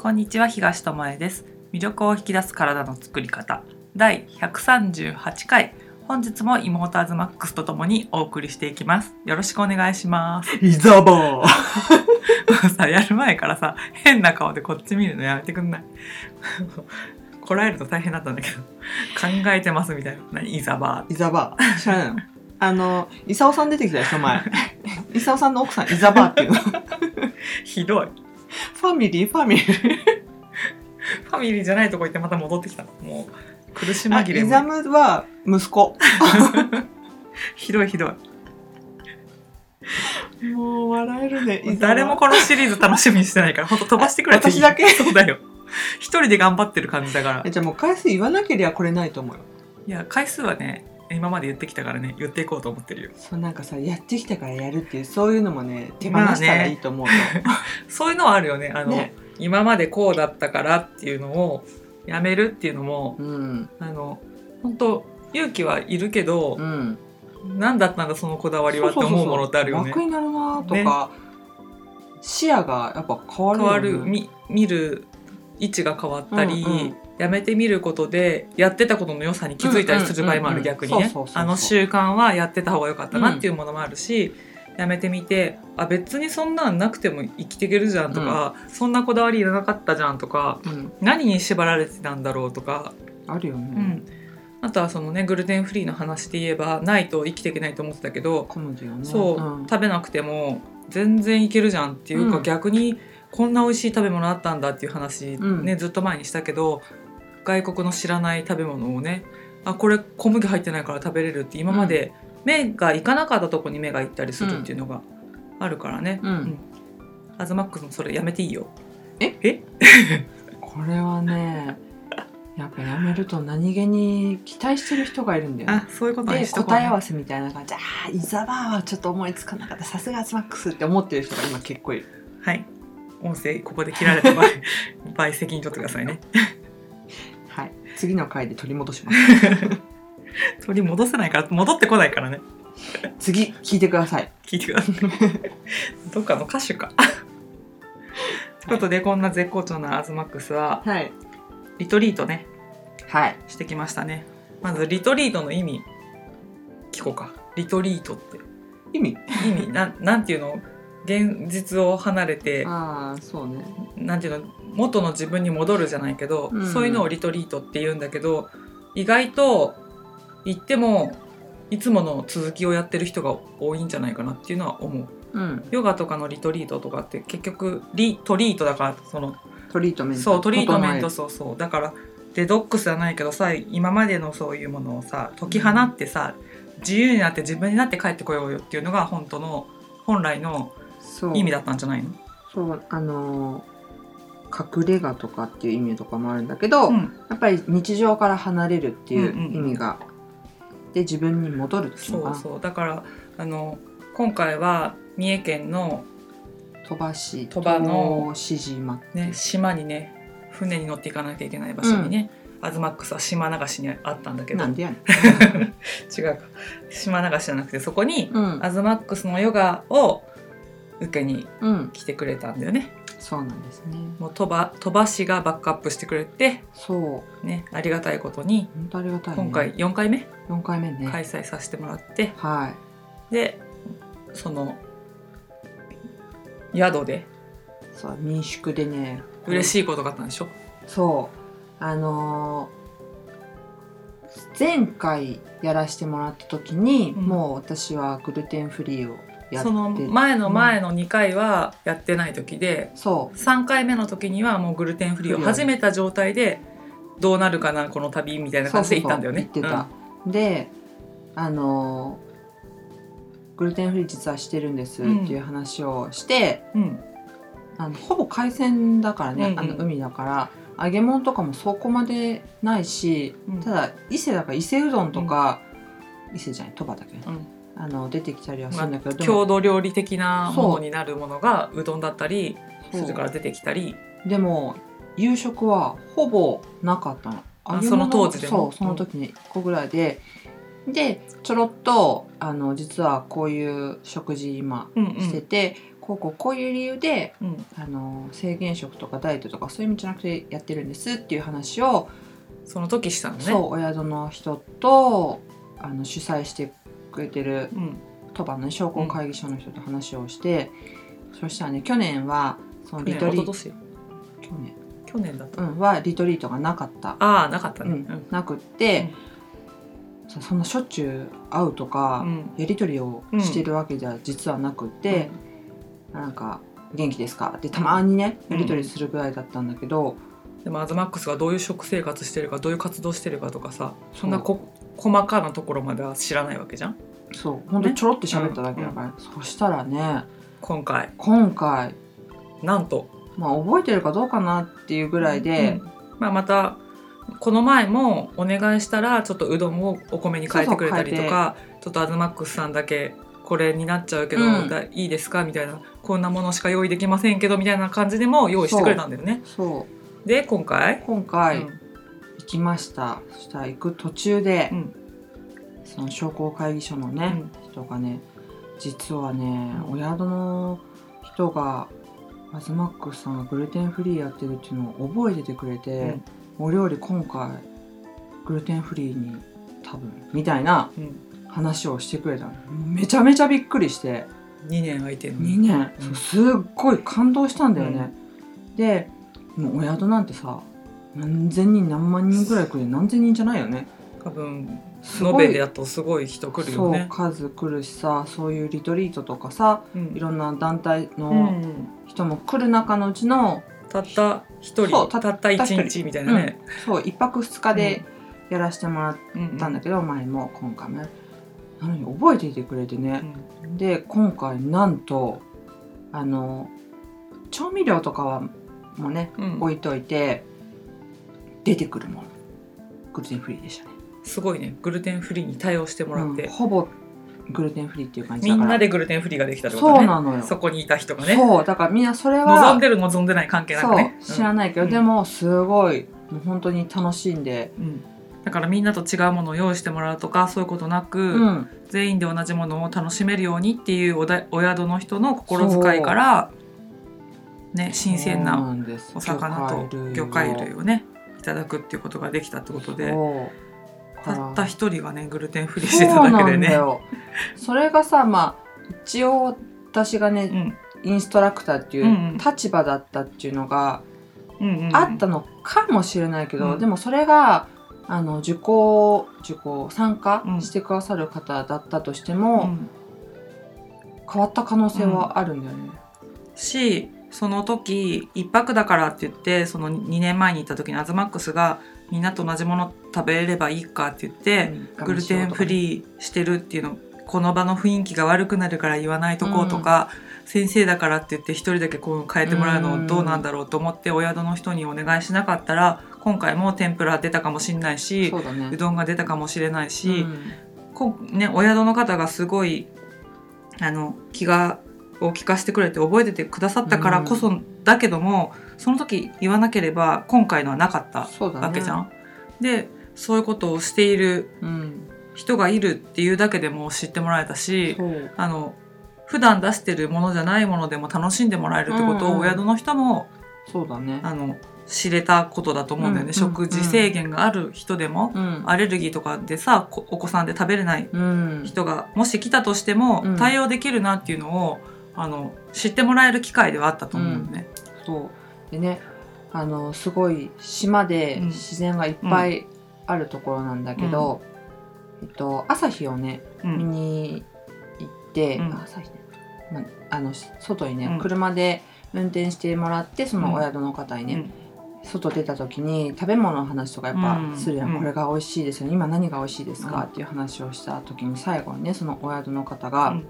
こんにちは東智恵です。魅力を引き出す体の作り方。第138回。本日も妹アズマックスとともにお送りしていきます。よろしくお願いします。イザバー。さやる前からさ変な顔でこっち見るのやめてくんない？こらえると大変だったんだけど。考えてますみたいな。何？イザバイザバー。知らないの？あのイサオさん出てきたでしょ前。イサオさんの奥さんイザバーっていうの。ひどいァミリー？ファミリー。ファミリーじゃないとこ行ってまた戻ってきたもう苦しあ紛れイザもムは息子。ひどいひどい。もう笑えるね誰もこのシリーズ楽しみにしてないからほんと飛ばしてくれ私だけ？そうだよ。一人で頑張ってる感じだから。えじゃあもう回数言わなければこれないと思うよ。いや回数はね今まで言ってきたからね言っていこうと思ってるよ。そうなんかさやってきたからやるっていうそういうのもね手放したらいいと思うよ、そういうのはあるよね。あのね。今までこうだったからっていうのをやめるっていうのもうん。あの本当勇気はいるけどう、ん。何だったんだそのこだわりはって思うものってあるよね。楽になるなとか、視野がやっぱ変わるよね。変わる。み見る位置が変わったり、うんうんやめてみることでやってたことの良さに気づいたりする場合もある、うんうんうん逆にね。あの習慣はやってた方が良かったなっていうものもあるし、やめてみてあ別にそんなんなくても生きていけるじゃんとか、そんなこだわりいらなかったじゃんとかうん、何に縛られてたんだろうとか、あるよね、うん、あとはそのねグルテンフリーの話で言えばないと生きていけないと思ってたけど、ね。そう、ん。食べなくても全然いけるじゃんっていうか、うん。逆にこんな美味しい食べ物あったんだっていう話、うん。ねずっと前にしたけど外国の知らない食べ物をねあこれ小麦入ってないから食べれるって今まで目がいかなかったとこに目がいったりするっていうのがあるからね、うん。アズマックスもそれやめていいよ。え？え？これはねやっぱやめると何気に期待してる人がいるんだよね。あそういうことにで答え合わせみたいな感じあーイザバーはちょっと思いつかなかった。さすがアズマックスって思ってる人が今結構いる。はい。音声ここで切られた場合場合責任取ってくださいね。はい次の回で取り戻します。取り戻せないから戻ってこないからね。次聞いてください。聞いてください。どっかの歌手か。ということでこんな絶好調なアズマックスははい。リトリートね。はい。してきましたね。まずリトリートの意味聞こうか。リトリートって。意味？意味。なんなんていうの？現実を離れてああそうね。なんていうの？元の自分に戻るじゃないけど、うん。そういうのをリトリートって言うんだけど意外と言ってもいつもの続きをやってる人が多いんじゃないかなっていうのは思う。うん。ヨガとかのリトリートとかって結局リトリートだからそのトリートメント。そうトリートメント整そうそう。だからデトックスじゃないけどさ今までのそういうものをさ解き放ってさ、自由になって自分になって帰ってこようよっていうのが本当の本来の意味だったんじゃないの？そうあのー隠れ家とかっていう意味とかもあるんだけど、うん。やっぱり日常から離れるっていううんうんうん。意味が、で自分に戻るっていうのそうそう。だからあの今回は三重県の、飛ばし鳥羽の志島ね、島にね船に乗っていかなきゃいけない場所にね、アズマックスは島流しにあったんだけど。なんでやね 違うか。島流しじゃなくてそこにんうん、アズマックスのヨガを受けにうん、来てくれたんだよねそうなんですね。もう飛ば飛ばしがバックアップしてくれてそう。ねありがたいことに本当ありがたい、ね、今回4回目？4回目ね。開催させてもらって。はい。でその宿でそう民宿でね。い嬉しいことがあったんでしょ、そう。あのー前回やらせてもらった時に、うん。もう私はグルテンフリーをその前の前の2回はやってない時でそう。3回目の時にはもうグルテンフリーを始めた状態でどうなるかなこの旅みたいな感じで行ったんだよね。そうそうそう言ってた、であのーグルテンフリー実はしてるんですっていう話をして、うん。うんあのほぼ海鮮だからね、うんうん。あの海だから揚げ物とかもそこまでないし、うん。ただ伊勢だから伊勢うどんとか、伊勢じゃない鳥羽だけど、うんあの出てきたりはすまあるんだけど、でも郷土料理的なものになるものがうどんだったりそれから出てきたり。でも夕食はほぼなかったの。あその当時でも？そうその時に1個ぐらいで。でちょろっとあの実はこういう食事今うんうん。してて、こうこうこういう理由でうん。あの制限食とかダイエットとかそういう意味じゃなくてやってるんですっていう話を、その時したのね。そうお宿の人とあの主催してくれてるうん。鳥羽のね商工会議所の人と話をして、そしたらね去年はそのリトリート去年、去年だった。うん、はリトリートがなかった、ああなかったね。うんなくって、そそんなしょっちゅう会うとか、うん。やり取りをしてるわけじゃ実はなくって、なんか「元気ですか?」ってたまにねうん。やり取りするぐらいだったんだけど、でもアズマックスがどういう食生活してるかどういう活動してるかとかさそんなこ細かなところまでは知らないわけじゃん？そう。ほんとちょろって喋っただけだから、そしたらね今回。今回。なんと。まあ覚えてるかどうかなっていうぐらいで、うんまあ、またこの前もお願いしたらちょっとうどんをお米に変えてくれたりとかちょっとアズマックスさんだけこれになっちゃうけど、うん。だいいですか？みたいな。こんなものしか用意できませんけどみたいな感じでも用意してくれたんだよね。そう。で今回、今回うん行きました、そしたら行く途中で、うん。その商工会議所のね、人がね実はね、うんお宿の人がアズマックスさんがグルテンフリーやってるっていうのを覚えててくれて、うん。お料理今回グルテンフリーに多分みたいなうん。話をしてくれたの。めちゃめちゃびっくりして。2年空いてるの。2年、うん。すっごい感動したんだよね、でもうお宿なんてさ何千人何万人ぐらい来る何千人じゃないよね。多分延べでやっとすごい人来るよね。そう数来るしさそういうリトリートとかさうん。いろんな団体うのん。人も来る中のうちの、たった一人そうたった一日みたいなね。そう1泊2日でやらせてもらっうんうんたん。だけど、前も今回も。なのに覚えていてくれてね、うん。で今回なんとあの調味料とかはもうねうん。置いといて出てくるものグルテンフリーでしたね。すごいね。グルテンフリーに対応してもらって、うんほぼグルテンフリーっていう感じだから。みんなでグルテンフリーができたってことね。そうなのよ。そこにいた人がね。そうだからみんなそれは望んでる望んでない関係なくね。そう知らないけど、うん。でもすごいもう本当に楽しんで、うん。うんだからみんなと違うものを用意してもらうとかそういうことなく、うん、全員で同じものを楽しめるようにっていうおだお宿の人の心遣いからね新鮮そうなんです。お魚と魚介類をねいただくっていうことができたってことでたった一人がねグルテンフリーそしてただけでね。それがさまあ一応私がね、うん。インストラクターっていんう立場だったっていうのがあったのかもしれないけど、うん。でもそれがあの受講受講参加うん。してくださる方だったとしてうも、ん。変わった可能性はあるんだよね。しその時一泊だからって言ってその2年前に行った時にアズマックスがみんなと同じもの食べればいいかって言って、うんグルテンフリーしてるっていうのこの場の雰囲気が悪くなるから言わないとこうとか、先生だからって言って一人だけこう変えてもらうのどうなんだろうと思ってお宿の人にお願いしなかったら今回も天ぷら出たかもしれないしそうだね。うどんが出たかもしれないし、うん。こね、お宿の方がすごいあの気がを聞かせてくれて覚えててくださったからこそ、だけどもその時言わなければ今回のはなかったわけじゃん。でそういうことをしているうん、人がいるっていうだけでも知ってもらえたしそう。あの普段出してるものじゃないものでも楽しんでもらえるってことを、うんうんお宿の人もそうだね。あの知れたことだと思うんだよね、うん。食事制限がある人でも、うん。アレルギーとかでさこお子さんで食べれないうん、人がもし来たとしてもうん。対応できるなっていうのを、あの知ってもらえる機会ではあったと思うのね。そう。でねあのすごい島でうん。自然がいっぱいあるところなんだけど、えっと、朝日をね見うん。に行って、うん。あ朝日ね、まあの外にね、うん。車で運転してもらってそのお宿の方にね、うん。外出た時に食べ物の話とかやっぱうん。するやん、うん。これが美味しいですよ。ね今何が美味しいですか、うん。っていう話をした時に最後にねそのお宿の方が、うん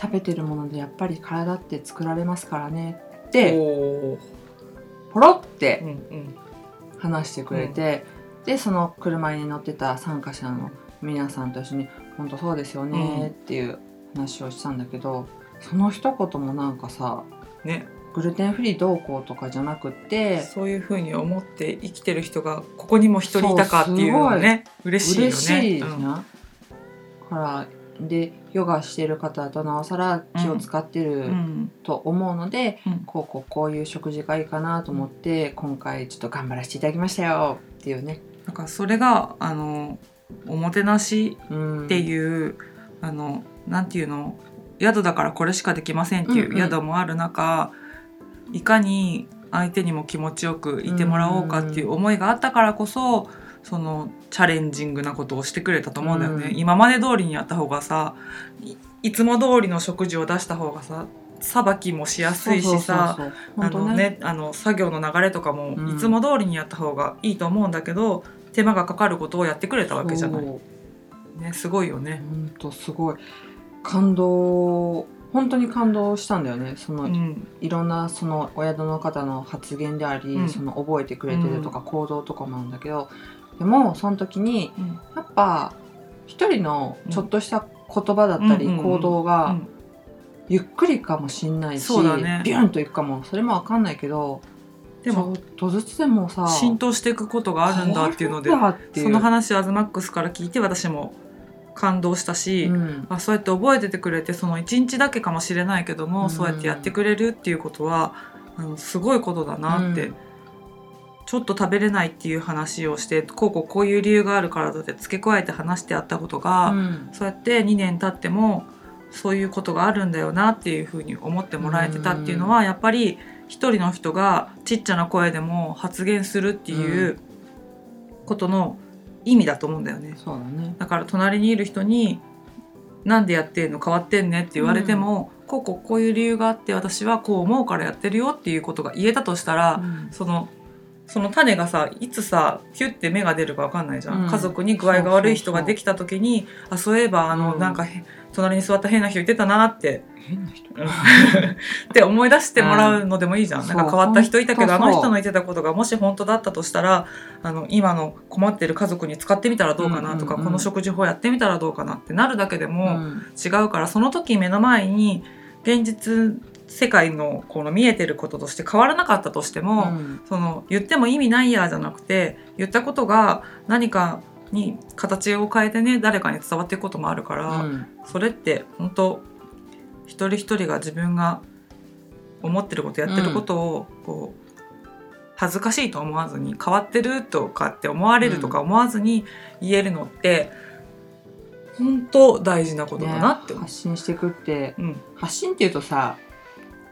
食べてるものでやっぱり体って作られますからね。ってポロってうんうん。話してくれて、でその車に乗ってた参加者の皆さんと一緒に「本当そうですよね」っていう話をしたんだけど、その一言もなんかさね。グルテンフリーどうこうとかじゃなくってそういうふうに思って生きてる人がここにも一人いたかっていうのね嬉しいよね。嬉しいうん。だからでヨガしてる方だとなおさら気を使ってうるん。と思うので、うん。こうこうこういう食事がいいかなと思って今回ちょっと頑張らせていただきましたよ。っていうね。だからそれがあのおもてなしうん、っていう、あのなんていうの宿だからこれしかできませんっていうんうん。う宿もある中、いかに相手にも気持ちよくいてもらおうかっていう思いがあったからこそそのチャレンジングなことをしてくれたと思うんだよね、うん。今まで通りにやった方がさいいつも通りの食事を出した方がささばきもしやすいしさ作業の流れとかもうん。いつも通りにやった方がいいと思うんだけど、手間がかかることをやってくれたわけじゃない。ね、すごいよね。本当すごい。感動本当に感動したんだよね。その、うん、いろんなそのお宿の方の発言であり、うん。その覚えてくれてるとか行動とかもなんだけど、でもその時にうん。やっぱ一人のちょっとした言葉だったりうん行動うがん。ゆっくりかもしんないし、そうだね。ビュンといくかも。それもわかんないけどでもちょっとずつでもさ浸透していくことがあるんだっていうのでその話をアズマックスから聞いて私も感動したし、うん。あそうやって覚えててくれてその1日だけかもしれないけども、うん。そうやってやってくれるっていうことはあのすごいことだなって、うんちょっと食べれないっていう話をしてこうこうこういう理由があるからだって付け加えて話してあったことが、うん。そうやって2年経ってもそういうことがあるんだよなっていうふうに思ってもらえてたっていうのは、やっぱり一人の人がちっちゃな声でも発言するっていうことの意味だと思うんだよね。だね。だから隣にいる人に「なんでやってんの変わってんね」って言われても、こうこうこういう理由があって私はこう思うからやってるよっていうことが言えたとしたら、うん。そのその種がさいつさピュッて芽が出るか分かんないじゃん、うん。家族に具合が悪い人ができた時にあそういえばあの、うん。なんかへ隣に座った変な人いてたなって。変な人？って思い出してもらうのでもいいじゃん、うん。なんか変わった人いたけどあの人の言ってたことがもし本当だったとしたらあの今の困ってる家族に使ってみたらどうかなとか、うんうんうん。この食事法やってみたらどうかなってなるだけでも、うん。違うからその時目の前に現実世界のこの見えてることとして変わらなかったとしても、うん。その言っても意味ないやじゃなくて言ったことが何かに形を変えてね誰かに伝わっていくこともあるから、うん。それって本当一人一人が自分が思ってることやってることをこう恥ずかしいと思わずに変わってるとかって思われるとか思わずに言えるのって本当大事なことだなってね。発信していくってうん、発信っていうとさ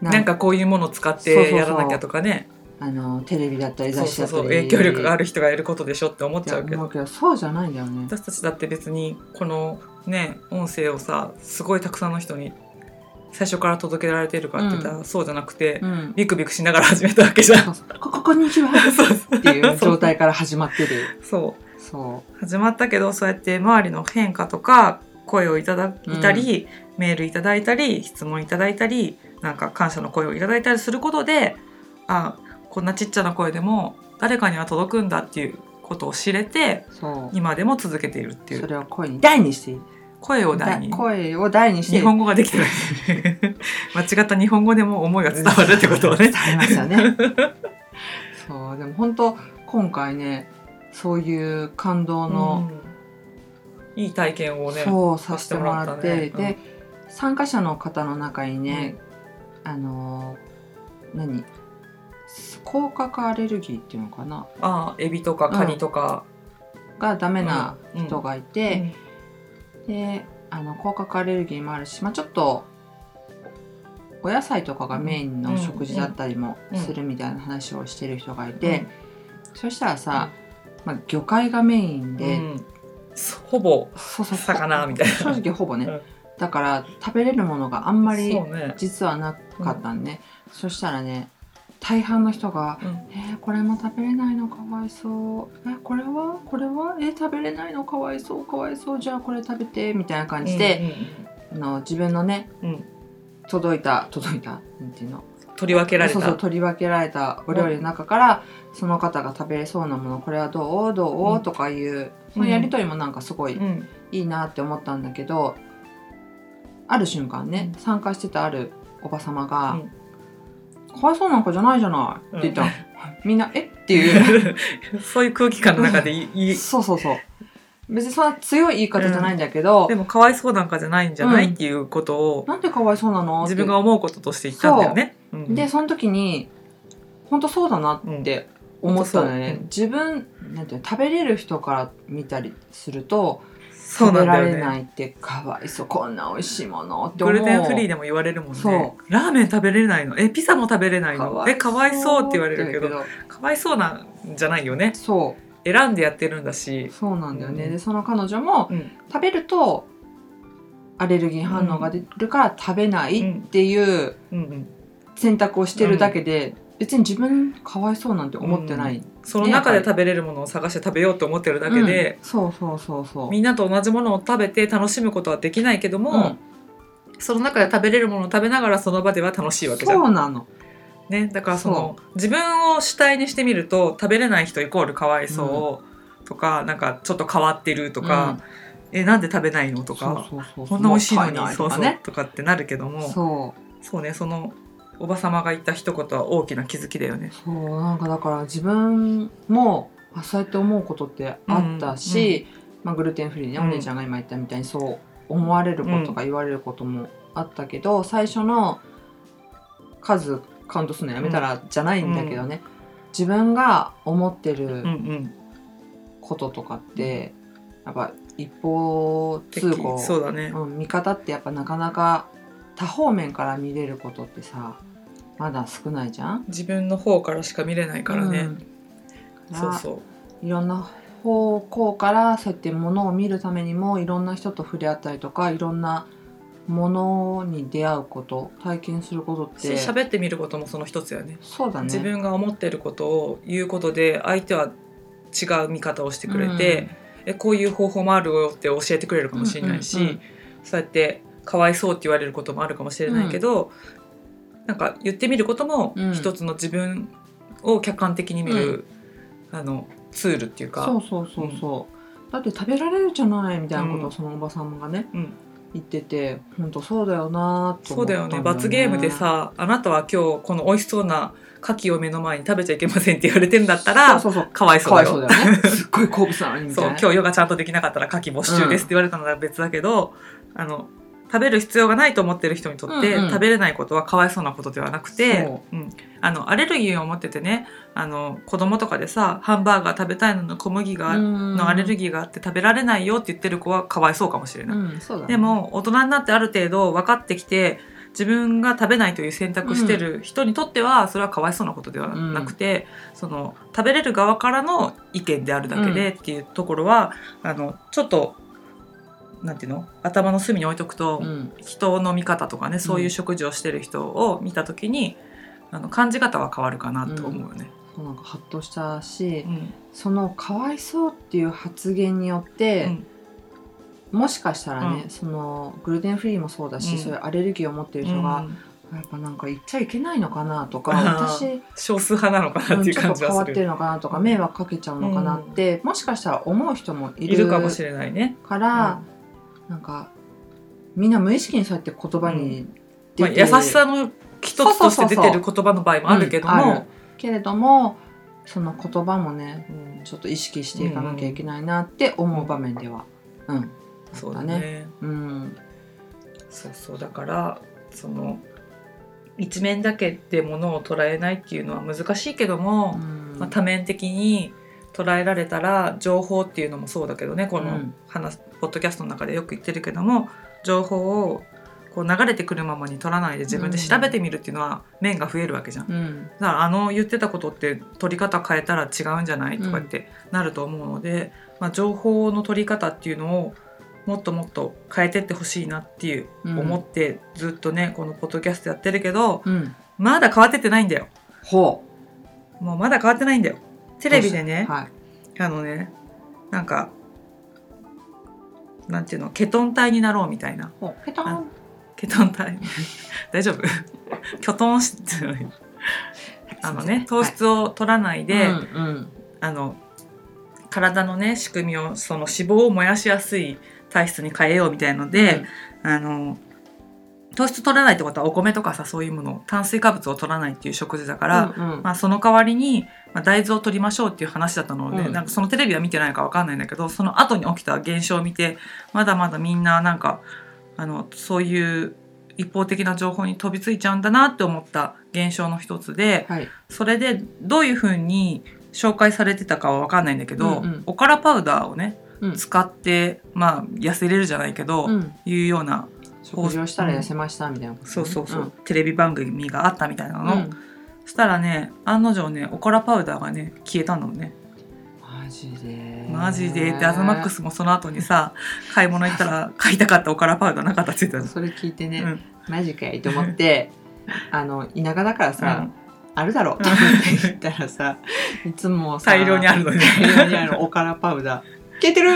ななんかこういうものを使ってやらなきゃとかね。あのテレビだったり雑誌だったり。影響力がある人がやることでしょって思っちゃうけど。そうじゃないんだよね。私たちだって別にこのね音声をさすごいたくさんの人に最初から届けられてるかって言ったら、そうじゃなくて、うん。ビクビクしながら始めたわけじゃん。こここんにちはっていう状態から始まってる。そう。そ始まったけどそうやって周りの変化とか声をいただいたり、メールいただいたり質問いただいたりなんか感謝の声をいただいたりすることであこんなちっちゃな声でも誰かには届くんだっていうことを知れて今でも続けているっていう。それを声に大にして声を大に。声を大にして日本語ができてない 間違った日本語でも思いが伝わるってことをね。伝わりますよね。そうでも本当今回ねそういう感動の、うんいい体験をねそうさせてもらってね。で参加者の方の中にね、あのー何？甲殻アレルギーっていうのかな？ああエビとかカニとか、がダメなうん。人がいて、であの甲殻アレルギーもあるし、まあ、ちょっとお野菜とかがメインの食事だったりもするみたいな話をしてる人がいて、そしたらさ、まあ、魚介がメインうんで、うんほぼそうそう魚みたいな。正直ほぼね、うん。だから食べれるものがあんまり実はなかったんね、そしたらね大半の人がうん「えーこれも食べれないのかわいそう。えこれは？これは？え食べれないの？かわいそう。かわいそう。じゃあこれ食べて」みたいな感じで、あの自分のねうんうんうん。届いた届いたなんていうの？取り分けられた。そうそう取り分けられた。お料理の中から、その方が食べれそうなものこれはどう？どう、うん。とかいうそのやり取りもなんかすごいうん。いいなって思ったんだけどある瞬間ね参加してたあるおば様が、うんかわいそうなんかじゃないじゃないって言ったの、みんなえ？っていう。そういう空気感の中でいい。そうそうそう別にそんな強い言い方じゃないんだけど、でもかわいそうなんかじゃないんじゃない、うんっていうことをなんでかわいそうなの自分が思うこととして言ったんだよね。う。ん。でその時に本当そうだなって思ったのよね、う。ん。自分なんていうの食べれる人から見たりするとそう食べられなんだよね。ないってかわいそうこんな美味しいものって思う。グルテンフリーでも言われるもんそね。ラーメン食べれないの？えピザも食べれないかのえかわいそうって言われるけど。かわいそうなんじゃないよね。そう選んでやってるんだし。そうなんだよね、うん。でその彼女もうん。食べるとアレルギー反応が出るから食べないっていううんうん。選択をしてるだけで、別に自分かわいそうなんて思ってない、その中で食べれるものを探して食べようと思ってるだけで、うん。そうそうそうそう。みんなと同じものを食べて楽しむことはできないけども、うん。その中で食べれるものを食べながらその場では楽しいわけじゃん。そうなのね、だからその自分を主体にしてみると食べれない人イコールかわいそうとか、なんかちょっと変わってるとか、えなんで食べないの？とかこんな美味しいのにそうそうとかね。とかってなるけどもそう。そうねそのおばさまが言った一言は大きな気づきだよね。そうなんかだから自分もあそうやって思うことってあったし、まあ、グルテンフリーね、うん。お姉ちゃんが今言ったみたいにそう思われることか言われることもあったけど、最初の数カウントするのやめたらじゃないんだけどね、自分が思ってることとかってやっぱ一方通行そうだね。うん、見方ってやっぱなかなか多方面から見れることってさまだ少ないじゃん？自分の方からしか見れないからね。うん。そうそう。いろんな方向からそうやってものを見るためにもいろんな人と触れ合ったりとかいろんなものに出会うこと体験することっして喋ってみることもその一つやね。そうだね。自分が思ってることを言うことで相手は違う見方をしてくれて、えこういう方法もあるよって教えてくれるかもしれないし、うんうんうん。そうやってかわいそうって言われることもあるかもしれないけど、なんか言ってみることもうん一つの自分を客観的に見る、あのツールっていうか。そうそうそうそう、だって食べられるじゃないみたいなことうん。をそのおばさんがね、うん言ってて本当そうだよなとそうだよね。思ったんだよね。罰ゲームでさあなたは今日この美味しそうな牡蠣を目の前に食べちゃいけませんって言われてんだったらそうそうそう。かわいそうだよ。そうだよね。すっごい好物なのにみたそいうな今日ヨガちゃんとできなかったら牡蠣没収ですって言われたのは別だけど、あの食べる必要がないと思ってる人にとって、うんうん。食べれないことはかわいそうなことではなくてそ、う。ん、あのアレルギーを持っててねあの子供とかでさハンバーガー食べたいのに小麦が、のアレルギギーがあって食べられないよって言ってる子はかわいそうかもしれない。うんね。でも大人になってある程度分かってきて自分が食べないという選択してる人にとってはそれはかわいそうなことではなくて、その食べれる側からの意見であるだけでっていうところは、あのちょっとなんていうの？頭の隅に置いとくと、うん。人の見方とかねそういう食事をしてる人を見た時に、あの感じ方は変わるかなと思うよね。そうなんかハッとしたし、うん。そのかわいそうっていう発言によって、うん。もしかしたらね、うん。そのグルテンフリーもそうだし、うん。そういうアレルギーを持ってる人が、うん。やっぱなんか言っちゃいけないのかなとか私少数派なのかなっていう感じはする。変わってるのかなとか迷惑かけちゃうのかなって、もしかしたら思う人もいるかもしれないね。から、なんかみんな無意識にそうやって言葉にまあ、出て、優しさの一つとして出てる言葉の場合もあるけども、けれどもその言葉もねうん。ちょっと意識していかなきゃいけないなって思う場面ではうん。そうだね。うん。そうそう。だからその一面だけでものを捉えないっていうのは難しいけども、うん。まあ、多面的に捉えられたら情報っていうのもそうだけどねこのうん。話、ポッドキャストの中でよく言ってるけども情報をこう流れてくるままに取らないで自分で調べてみるっていうのは面が増えるわけじゃん。うん。だからあの言ってたことって取り方変えたら違うんじゃないとかってなると思うので、まあ、情報の取り方っていうのをもっともっと変えてってほしいなっていううん。思ってずっとねこのポッドキャストやってるけどうん。まだ変わってってないんだよ。ほもうまだ変わってないんだよテレビでうねはい。あのねなんかなんていうの？ケトン体になろうみたいな。ほうペタンケトン体 大丈夫？キョトンし あのね糖質を取らないで、うんうん。あの体のね仕組みをその脂肪を燃やしやすい体質に変えようみたいので、あの糖質取らないってことはお米とかさそういうもの炭水化物を取らないっていう食事だから、うんうん。まあ、その代わりに、まあ、大豆を取りましょうっていう話だったので、うん。なんかそのテレビは見てないかわかんないんだけどその後に起きた現象を見てまだまだみんななんかあのそういう一方的な情報に飛びついちゃうんだなって思った現象の一つではい。それでどういうふうに紹介されてたかはわかんないんだけど、うんうん。おからパウダーをねうん。使ってまあ痩せれるじゃないけど、うん。いうような食事をしたら痩せましたみたいなことね。そうそうそう、テレビ番組があったみたいなの、うん。そしたらね案の定ねおからパウダーがね消えたのね。マジで。マジで。でアズマックスもその後にさ 買い物行ったら買いたかったおからパウダーなかったって言ってたそれ聞いてね、うん。マジかいと思って あの田舎だからさ、うん。あるだろう。って言ったらさ いつもさ大量にあるのね大量にあるおからパウダー。消えてる、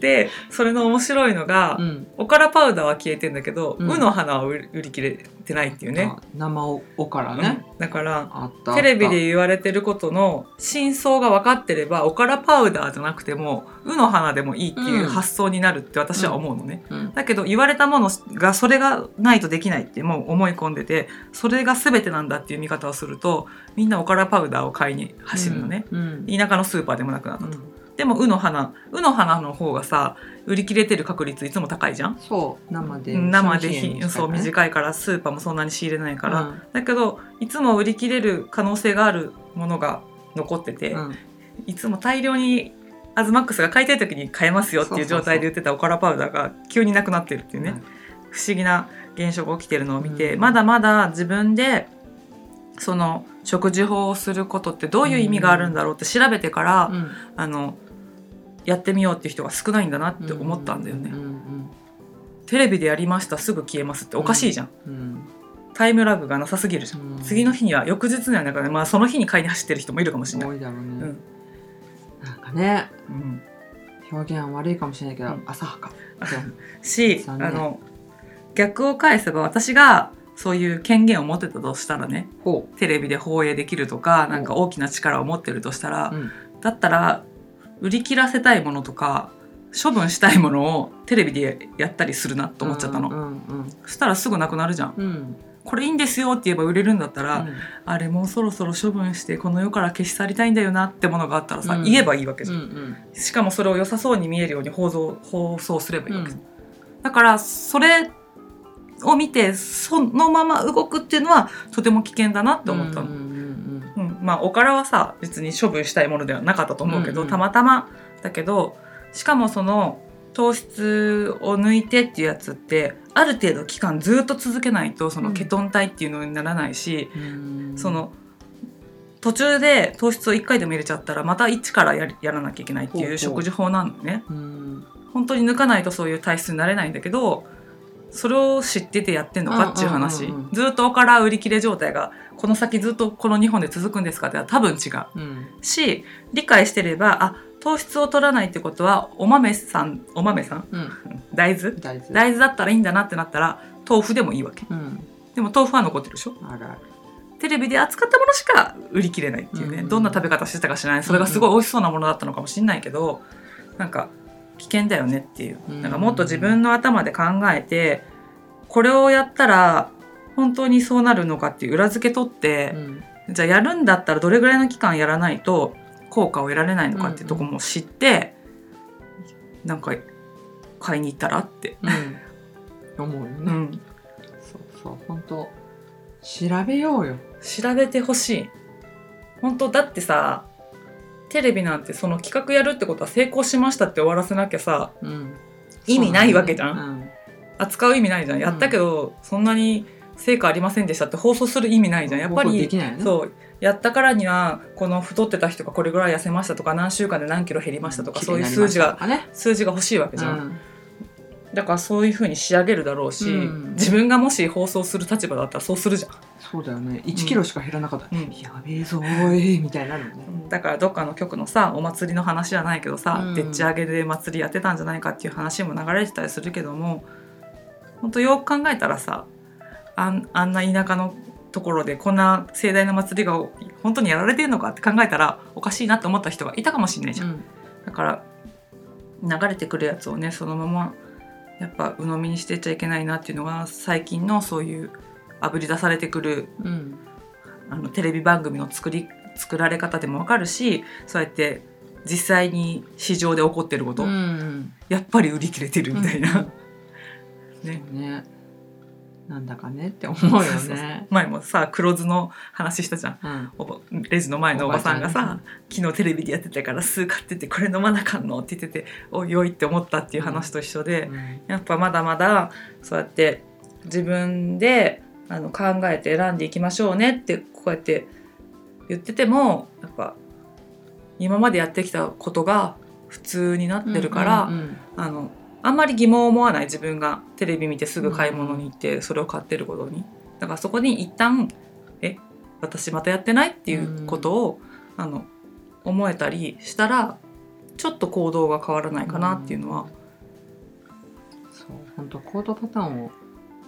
でそれの面白いのが、うん。おからパウダーは消えてんだけど、ううんの花は売り切れてないっていうね、あ生おおからね、うん。だからテレビで言われてることの真相が分かってればおからパウダーじゃなくてもうの花でもいいっていう発想になるって私は思うのね、うん。だけど言われたものがそれがないとできないってもう思い込んでてそれが全てなんだっていう見方をするとみんなおからパウダーを買いに走るのね、うん。田舎のスーパーでもなくなったと、うんでも「うの花」「うの花」の方がさ売り切れてる確率いつも高いじゃん？そう生で生でその日ひそう短いからスーパーもそんなに仕入れないから、うん。だけどいつも売り切れる可能性があるものが残ってて、うん。いつも大量にアズマックスが買いたい時に買えますよっていう状態で売ってたおからパウダーが急になくなってるっていうね、はい。不思議な現象が起きてるのを見て、うん。まだまだ自分でその食事法をすることってどういう意味があるんだろうって調べてから、うん。あのやってみようっていう人が少ないんだなって思ったんだよね。うんテレビでやりましたすぐ消えますっておかしいじゃん、うんうんタイムラグがなさすぎるじゃん、うん。次の日には翌日にはなんかねまあその日に買いに走ってる人もいるかもしれない、多いだろうね、うん。なんかねうん、表現は悪いかもしれないけど、うん。浅はか。しあの逆を返せば私がそういう権限を持ってたとしたらねほテレビで放映できるとかなんか大きな力を持ってるとしたら、だったら売り切らせたいものとか処分したいものをテレビでやったりするなと思っちゃったの、うんうんそしたらすぐなくなるじゃん。うん。うんこれいいんですよって言えば売れるんだったら、うん。あれもうそろそろ処分してこの世から消し去りたいんだよなってものがあったらさ、うん。言えばいいわけじうゃん、んしかもそれを良さそうに見えるように放送放送すればいいわけじゃん、うだからそれを見てそのまま動くっていうのはとても危険だなって思ったの、うんうんうんまあおからはさ別に処分したいものではなかったと思うけど、うんうんたまたまだけどしかもその糖質を抜いてっていうやつってある程度期間ずっと続けないとそのケトン体っていうのにならないし、うん。その途中で糖質を1回でも入れちゃったらまた一からやりやらなきゃいけないっていう食事法なのね。うん。本当に抜かないとそういう体質になれないんだけどそれを知っててやってんのかっていう話、うんうんうんうん。ずっとおから売り切れ状態がこの先ずっとこの日本で続くんですか？って多分違う。うん。し理解してればあ糖質を取らないってことはお豆さんお豆さん？うん。大豆？大豆。だったらいいんだなってなったら豆腐でもいいわけ。うん。でも豆腐は残ってるでしょ？テレビで扱ったものしか売り切れないっていうね、うんどんな食べ方してたか知らない。それがすごい美味しそうなものだったのかもしれないけどなんか危険だよねっていう。うん。なんかもっと自分の頭で考えてこれをやったら本当にそうなるのかっていう裏付け取ってう、ん。じゃあやるんだったらどれぐらいの期間やらないと効果を得られないのかっていうところも知って、なんか買いに行ったらって、うん。思うよね。うん、そうそう。本当調べようよ。調べてほしい。本当だってさテレビなんてその企画やるってことは成功しましたって終わらせなきゃさうん。意味ないわけじゃん。そうだね。扱う意味ないじゃん。やったけど、そんなに成果ありませんでしたって放送する意味ないじゃん。やっぱりね。そう。やったからにはこの太ってた人がこれぐらい痩せましたとか何週間で何キロ減りましたとか、そういう数字が数字が欲しいわけじゃんだからそういうふうに仕上げるだろうし、うん。自分がもし放送する立場だったらそうするじゃん。そうだよね。1キロしか減らなかった。うん。やべえぞーいみたいになね。だからどっかの局のさお祭りの話じゃないけどさ、うん。でっち上げで祭りやってたんじゃないかっていう話も流れてたりするけども本当よく考えたらさあんあんな田舎のところでこんな盛大な祭りが本当にやられてるのかって考えたらおかしいなって思った人がいたかもしれないじゃん。だから流れてくるやつをねそのままやっぱ鵜呑みにしてっちゃいけないなっていうのは最近のそういうあぶり出されてくるうん。あのテレビ番組の作り作られ方でもわかるしそうやって実際に市場で起こってること、うん。やっぱり売り切れてるみたいな、ね。ねなんだかねって思うよね。前もさ黒酢の話したじゃん。うん。レジの前のおばさんがさ昨日テレビでやってたから酢買っててこれ飲まなあかんのって言ってておいおいって思ったっていう話と一緒で、うん。やっぱまだまだそうやって自分であの考えて選んでいきましょうねってこうやって言っててもやっぱ今までやってきたことが普通になってるから、うんうん。あのあんまり疑問を思わない自分がテレビ見てすぐ買い物に行ってそれを買ってることに。だからそこに一旦え私またやってないっていうことを、あの思えたりしたらちょっと行動が変わらないかなっていうのは、そう本当行動パターンを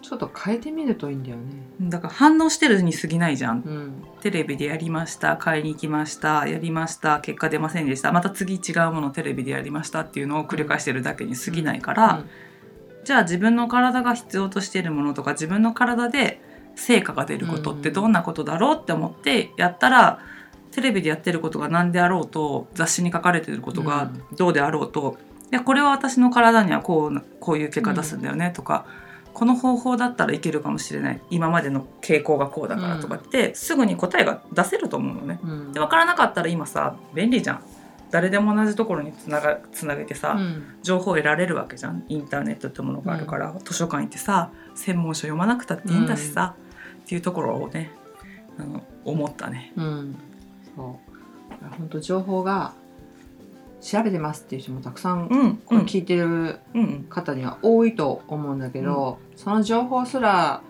ちょっと変えてみるといいんだよね。だから反応してるに過ぎないじゃん。うん。テレビでやりました買いに行きましたやりました結果出ませんでした。また次違うものをテレビでやりましたっていうのを繰り返してるだけに過ぎないから、じゃあ自分の体が必要としているものとか自分の体で成果が出ることってどんなことだろうって思ってやったら、テレビでやってることが何であろうと雑誌に書かれてることがどうであろうと、いやこれは私の体にはこうなこういう結果出すんだよねとか、この方法だったらいけるかもしれない。今までの傾向がこうだからとかって、すぐに答えが出せると思うのね。うん。で分からなかったら今さ便利じゃん。誰でも同じところにつながつなげてさ、うん。情報を得られるわけじゃん。インターネットってものがあるから、図書館行ってさ専門書読まなくたっていいんだしさ、っていうところをねあの思ったね。うん、そう。本当情報が調べてますっていう人もたくさんうんこれ聞いてるうん方には多いと思うんだけど、その情報すら、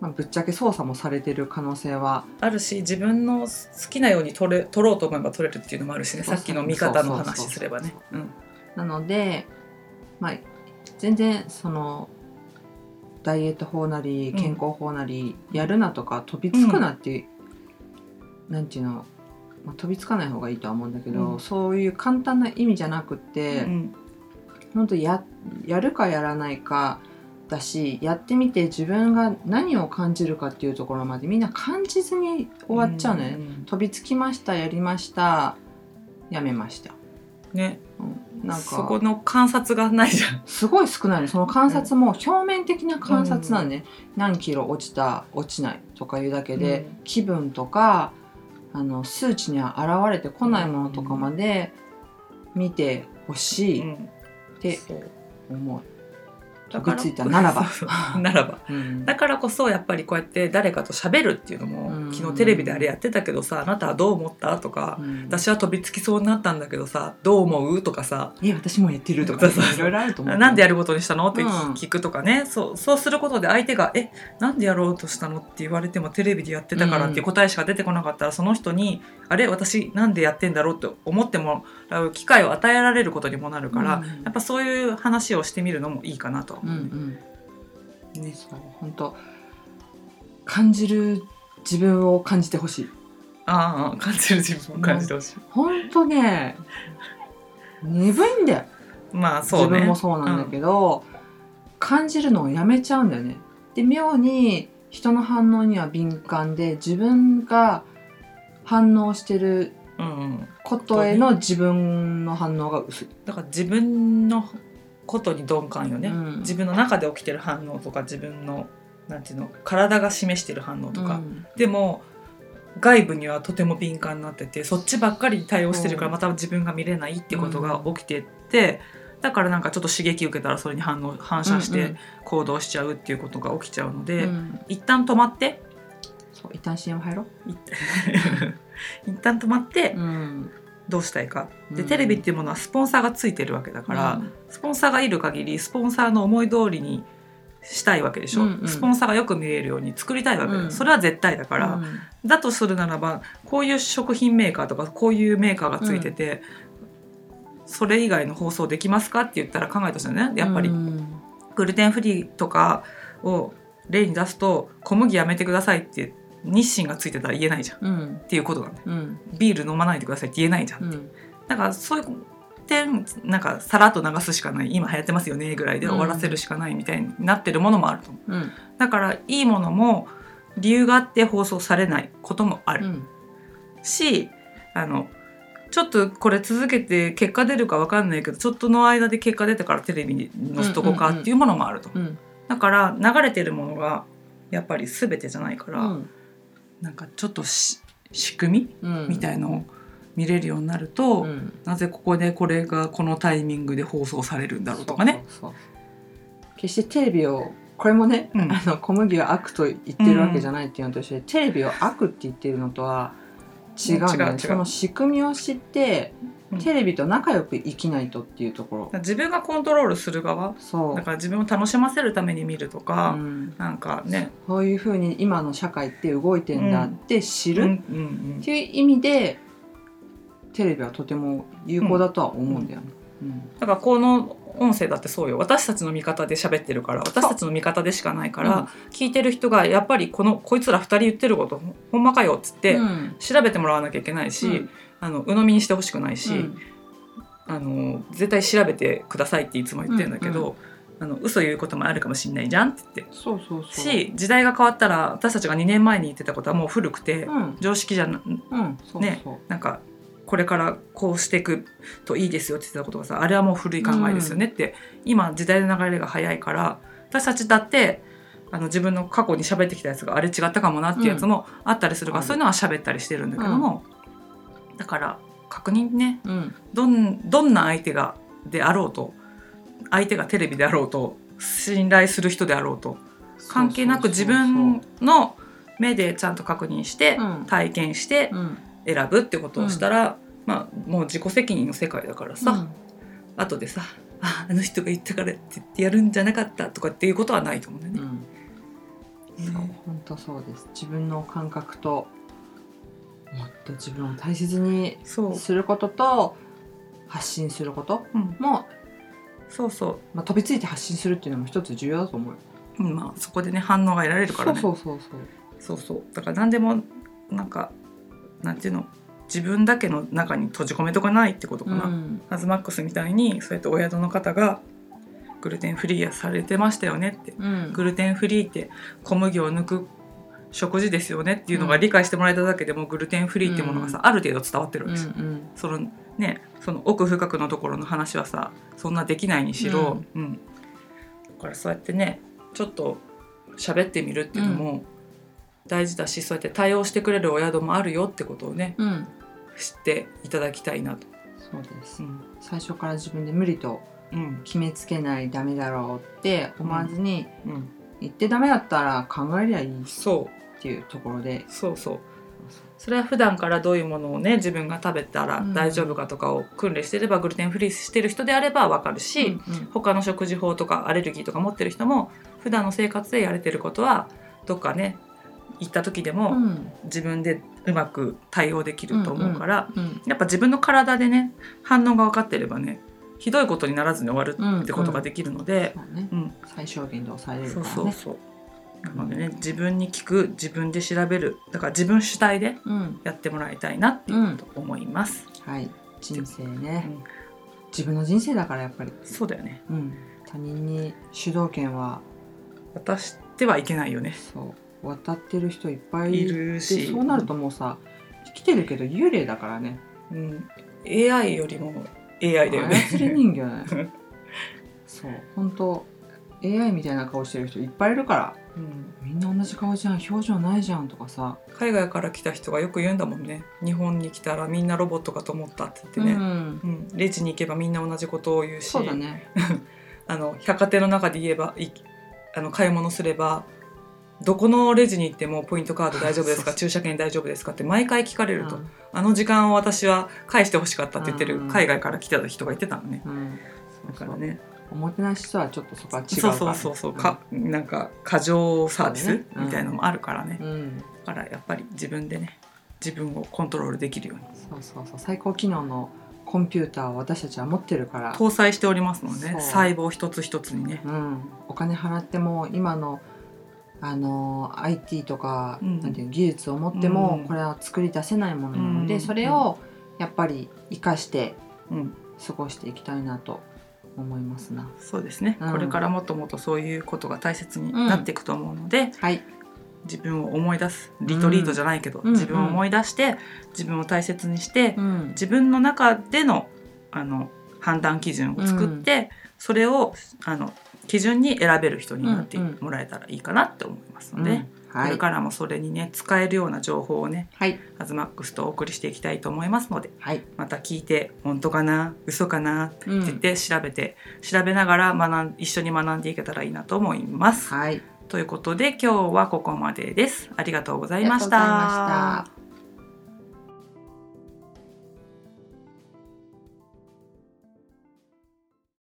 まあ、ぶっちゃけ操作もされてる可能性はあるし自分の好きなように取れ取ろうと思えば取れるっていうのもあるしね。さっきの見方の話すればね。うん。なので、まあ、全然そのダイエット法なりうん健康法なりやるなとか飛びつくなっていう、なんていうの、まあ、飛びつかない方がいいとは思うんだけど、うん。そういう簡単な意味じゃなくって、うん。本当ややるかやらないかだしやってみて自分が何を感じるかっていうところまでみんな感じずに終わっちゃうのね、ん。飛びつきましたやりましたやめました、ね。うん、なんそこかの観察がないじゃん。すごい少ないの。その観察も表面的な観察なんで、何キロ落ちた落ちないとかいうだけで、うん。気分とかあの数値には現れてこないものとかまで見てほしいっうんて思う。だから飛びついた。ならば。ならば。うん。だからこそやっぱりこうやって誰かと喋るっていうのも、うん。昨日テレビであれやってたけどさあなたはどう思ったとか、うん。私は飛びつきそうになったんだけどさどう思うとかさ。え私もやってるとかいろいろあると思うなんでやることにしたのってうん。聞くとかね、そうそうすることで相手が「えなんでやろうとしたの?」って言われてもテレビでやってたからっていう答えしか出てこなかったら、その人に「あれ私なんでやってんだろう?」って思ってもらう機会を与えられることにもなるから、うん。やっぱそういう話をしてみるのもいいかなと。うんうん。ねそう本当感じる自分を感じてほしい。ああ感じる自分を感じてほしい。本当ね鈍いんだよ、まあそうね。自分もそうなんだけど、感じるのをやめちゃうんだよね。で妙に人の反応には敏感で自分が反応してるうんうん、ことへの自分の反応が薄い、だから自分のことに鈍感よね、うん。自分の中で起きてる反応とか自分のなんていうの体が示してる反応とか、うん。でも外部にはとても敏感になっててそっちばっかりに対応してるからうん。また自分が見れないってことが起きてって、だからなんかちょっと刺激受けたらそれに反応反射して行動しちゃうっていうことが起きちゃうので、うん。一旦止まってそう一旦 CM 入ろい 一旦止まってう、うん、どうしたいか。でうん。テレビっていうものはスポンサーがついてるわけだから、うん。スポンサーがいる限りスポンサーの思い通りにしたいわけでしょ、うんうん。スポンサーがよく見えるように作りたいわけだ、うん。それは絶対だから、うん。だとするならばこういう食品メーカーとかこういうメーカーがついてて、それ以外の放送できますかって言ったら考えとしてね。やっぱり。うん。グルテンフリーとかを例に出すと小麦やめてくださいって日清がついてたら言えないじゃん。っうん。ていうことなんだよ。うん。ビール飲まないでくださいって言えないじゃん、うん。だからそういう点なんかさらっと流すしかない。今流行ってますよねぐらいで終わらせるしかないみたいになってるものもあると思う。うん。だからいいものも理由があって放送されないこともある、うん。しあのちょっとこれ続けて結果出るか分かんないけどちょっとの間で結果出たからテレビに載せとこうかっていうものもあると、うん。だから流れてるものがやっぱり全てじゃないから、うんなんかちょっとし仕組みうん。みたいのを見れるようになると、うん。なぜここでこれがこのタイミングで放送されるんだろうとかね。そうそうそう。決してテレビをこれもね、うん。あの小麦は悪と言ってるわけじゃないっていうのとして、テレビを悪って言ってるのとは違うね。違うその仕組みを知って、うん。テレビと仲良く生きないとっていうところ。自分がコントロールする側そう。だから自分を楽しませるために見るとか、うん。なんかね。こういうふうに今の社会って動いてんだって知る、うんっうんていう意味でテレビはとても有効だとは思うんだよね。うん。だからこの音声だってそうよ。私たちの味方で喋ってるから。私たちの味方でしかないから、うん。聞いてる人がやっぱりこのこいつら2人言ってることほほんまかよっつって、うん。調べてもらわなきゃいけないし、うん。あの鵜呑みにしてほしくないし、うん。あの絶対調べてくださいっていつも言ってるんだけど、あの嘘言うこともあるかもしれないじゃんって言って。そうそうそう。し時代が変わったら私たちが2年前に言ってたことはもう古くて、うん。常識じゃなうん。そうねそう。なんかこれからこうしていくといいですよって言ってたことがさあれはもう古い考えですよねって、今時代の流れが早いから私たちだってあの自分の過去に喋ってきたやつがあれ違ったかもなっていうやつもあったりするから、うん。そういうのは喋ったりしてるんだけども、だから確認ねうん。どんどんな相手がであろうと相手がテレビであろうと信頼する人であろうと関係なく自分の目でちゃんと確認して、うん。体験してうん選ぶってことをしたら、まあもう自己責任の世界だからさ、うん。後でさ「ああの人が言ったからって言ってやるんじゃなかった」とかっていうことはないと思うんだよね。うん。そう本当そうです。自分の感覚ともっと自分を大切にすることと発信することうん、も、そうそまあ、飛びついて発信するっていうのも一つ重要だと思。う、うん、まあそこでね反応が得られるからね。そうそうそうそう。そうそう。だから何でもなんかなんていうの？自分だけの中に閉じ込めとかないってことかな、うん。アズマックスみたいにそうやってお宿の方がグルテンフリーやされてましたよねって。うん。グルテンフリーって小麦を抜く食事ですよねっていうのが理解してもらえただけでもグルテンフリーってものがさ、ある程度伝わってるんけですよ。うんそのねその奥深くのところの話はさそんなできないにしろ、うん。だからそうやってねちょっと喋ってみるっていうのも大事だし、そうやって対応してくれるお宿もあるよってことをねうん。知っていただきたいなと。そうです。うん。最初から自分で無理とうん決めつけないダメだろうって思わずに、うん、言ってダメだったら考えりゃいいっそうていうところで。そうそう。それは普段からどういうものをね自分が食べたらうん。大丈夫かとかを訓練してれば、グルテンフリーしてる人であればわかるし、うん。他の食事法とかアレルギーとか持ってる人も普段の生活でやれてることはどっかね行った時でうもん。自分でうまく対応できると思うから、うんやっぱ自分の体でね反応が分かってればねひどいことにならずに終わるってことができるので、そうね。うん。最小限で抑えれるそうからね。そうそうなのでね自分に聞く自分で調べるだから自分主体でうん。やってもらいたいなっていうこと思います。はい。人生ね、うん。自分の人生だからやっぱり、そうだよね。うん、他人に主導権は。渡してはいけないよね。そう渡ってる人いっぱい。いいるし。そうなるともうさ生きてるけど幽霊だからね。うん、AI よりも AI だよね。操り人形 そう。本当 AI みたいな顔してる人いっぱいいるから。うん。みんな同じ顔じゃん表情ないじゃんとかさ、海外から来た人がよく言うんだもんね。日本に来たらみんなロボットかと思ったって言ってね、うん、うん。レジに行けばみんな同じことを言うし。そうだね。あの百貨店の中で言えばいあの買い物すればどこのレジに行ってもポイントカード大丈夫ですか？駐車券大丈夫ですか？って毎回聞かれると、うん。あの時間を私は返してほしかったって言ってるうん海外から来た人が言ってたのね。うん。だからね。おもてなしとはちょっとそこは違うそうからそうそう。そうかなんか過剰サービスね。うん。みたいのもあるからね。うん。だからやっぱり自分でね自分をコントロールできるように。そうそうそう。最高機能のコンピューターを私たちは持ってるから、搭載しておりますので、細胞一つ一つにね。うん、お金払っても今のあの IT とか、うん。なんていう技術を持っても、うん。これは作り出せないものなので、うん。それをやっぱり生かしてうん。過ごしていきたいなと思いますな。そうですね、うん。これからもっともっとそういうことが大切になっていくと思うので、はい、自分を思い出すリトリートじゃないけど、うん。自分を思い出して自分を大切にして、うん、自分の中でのあの判断基準を作って、それをあの基準に選べる人になってもらえたらいいかなって思いますので、うんはい、これからもそれにね使えるような情報をねはい、アズマックスとお送りしていきたいと思いますのではい、また聞いて本当かな？嘘かな？ってうん言って調べて、調べながら学ん一緒に学んでいけたらいいなと思います。はい、ということで今日はここまでです。ありがとうございました。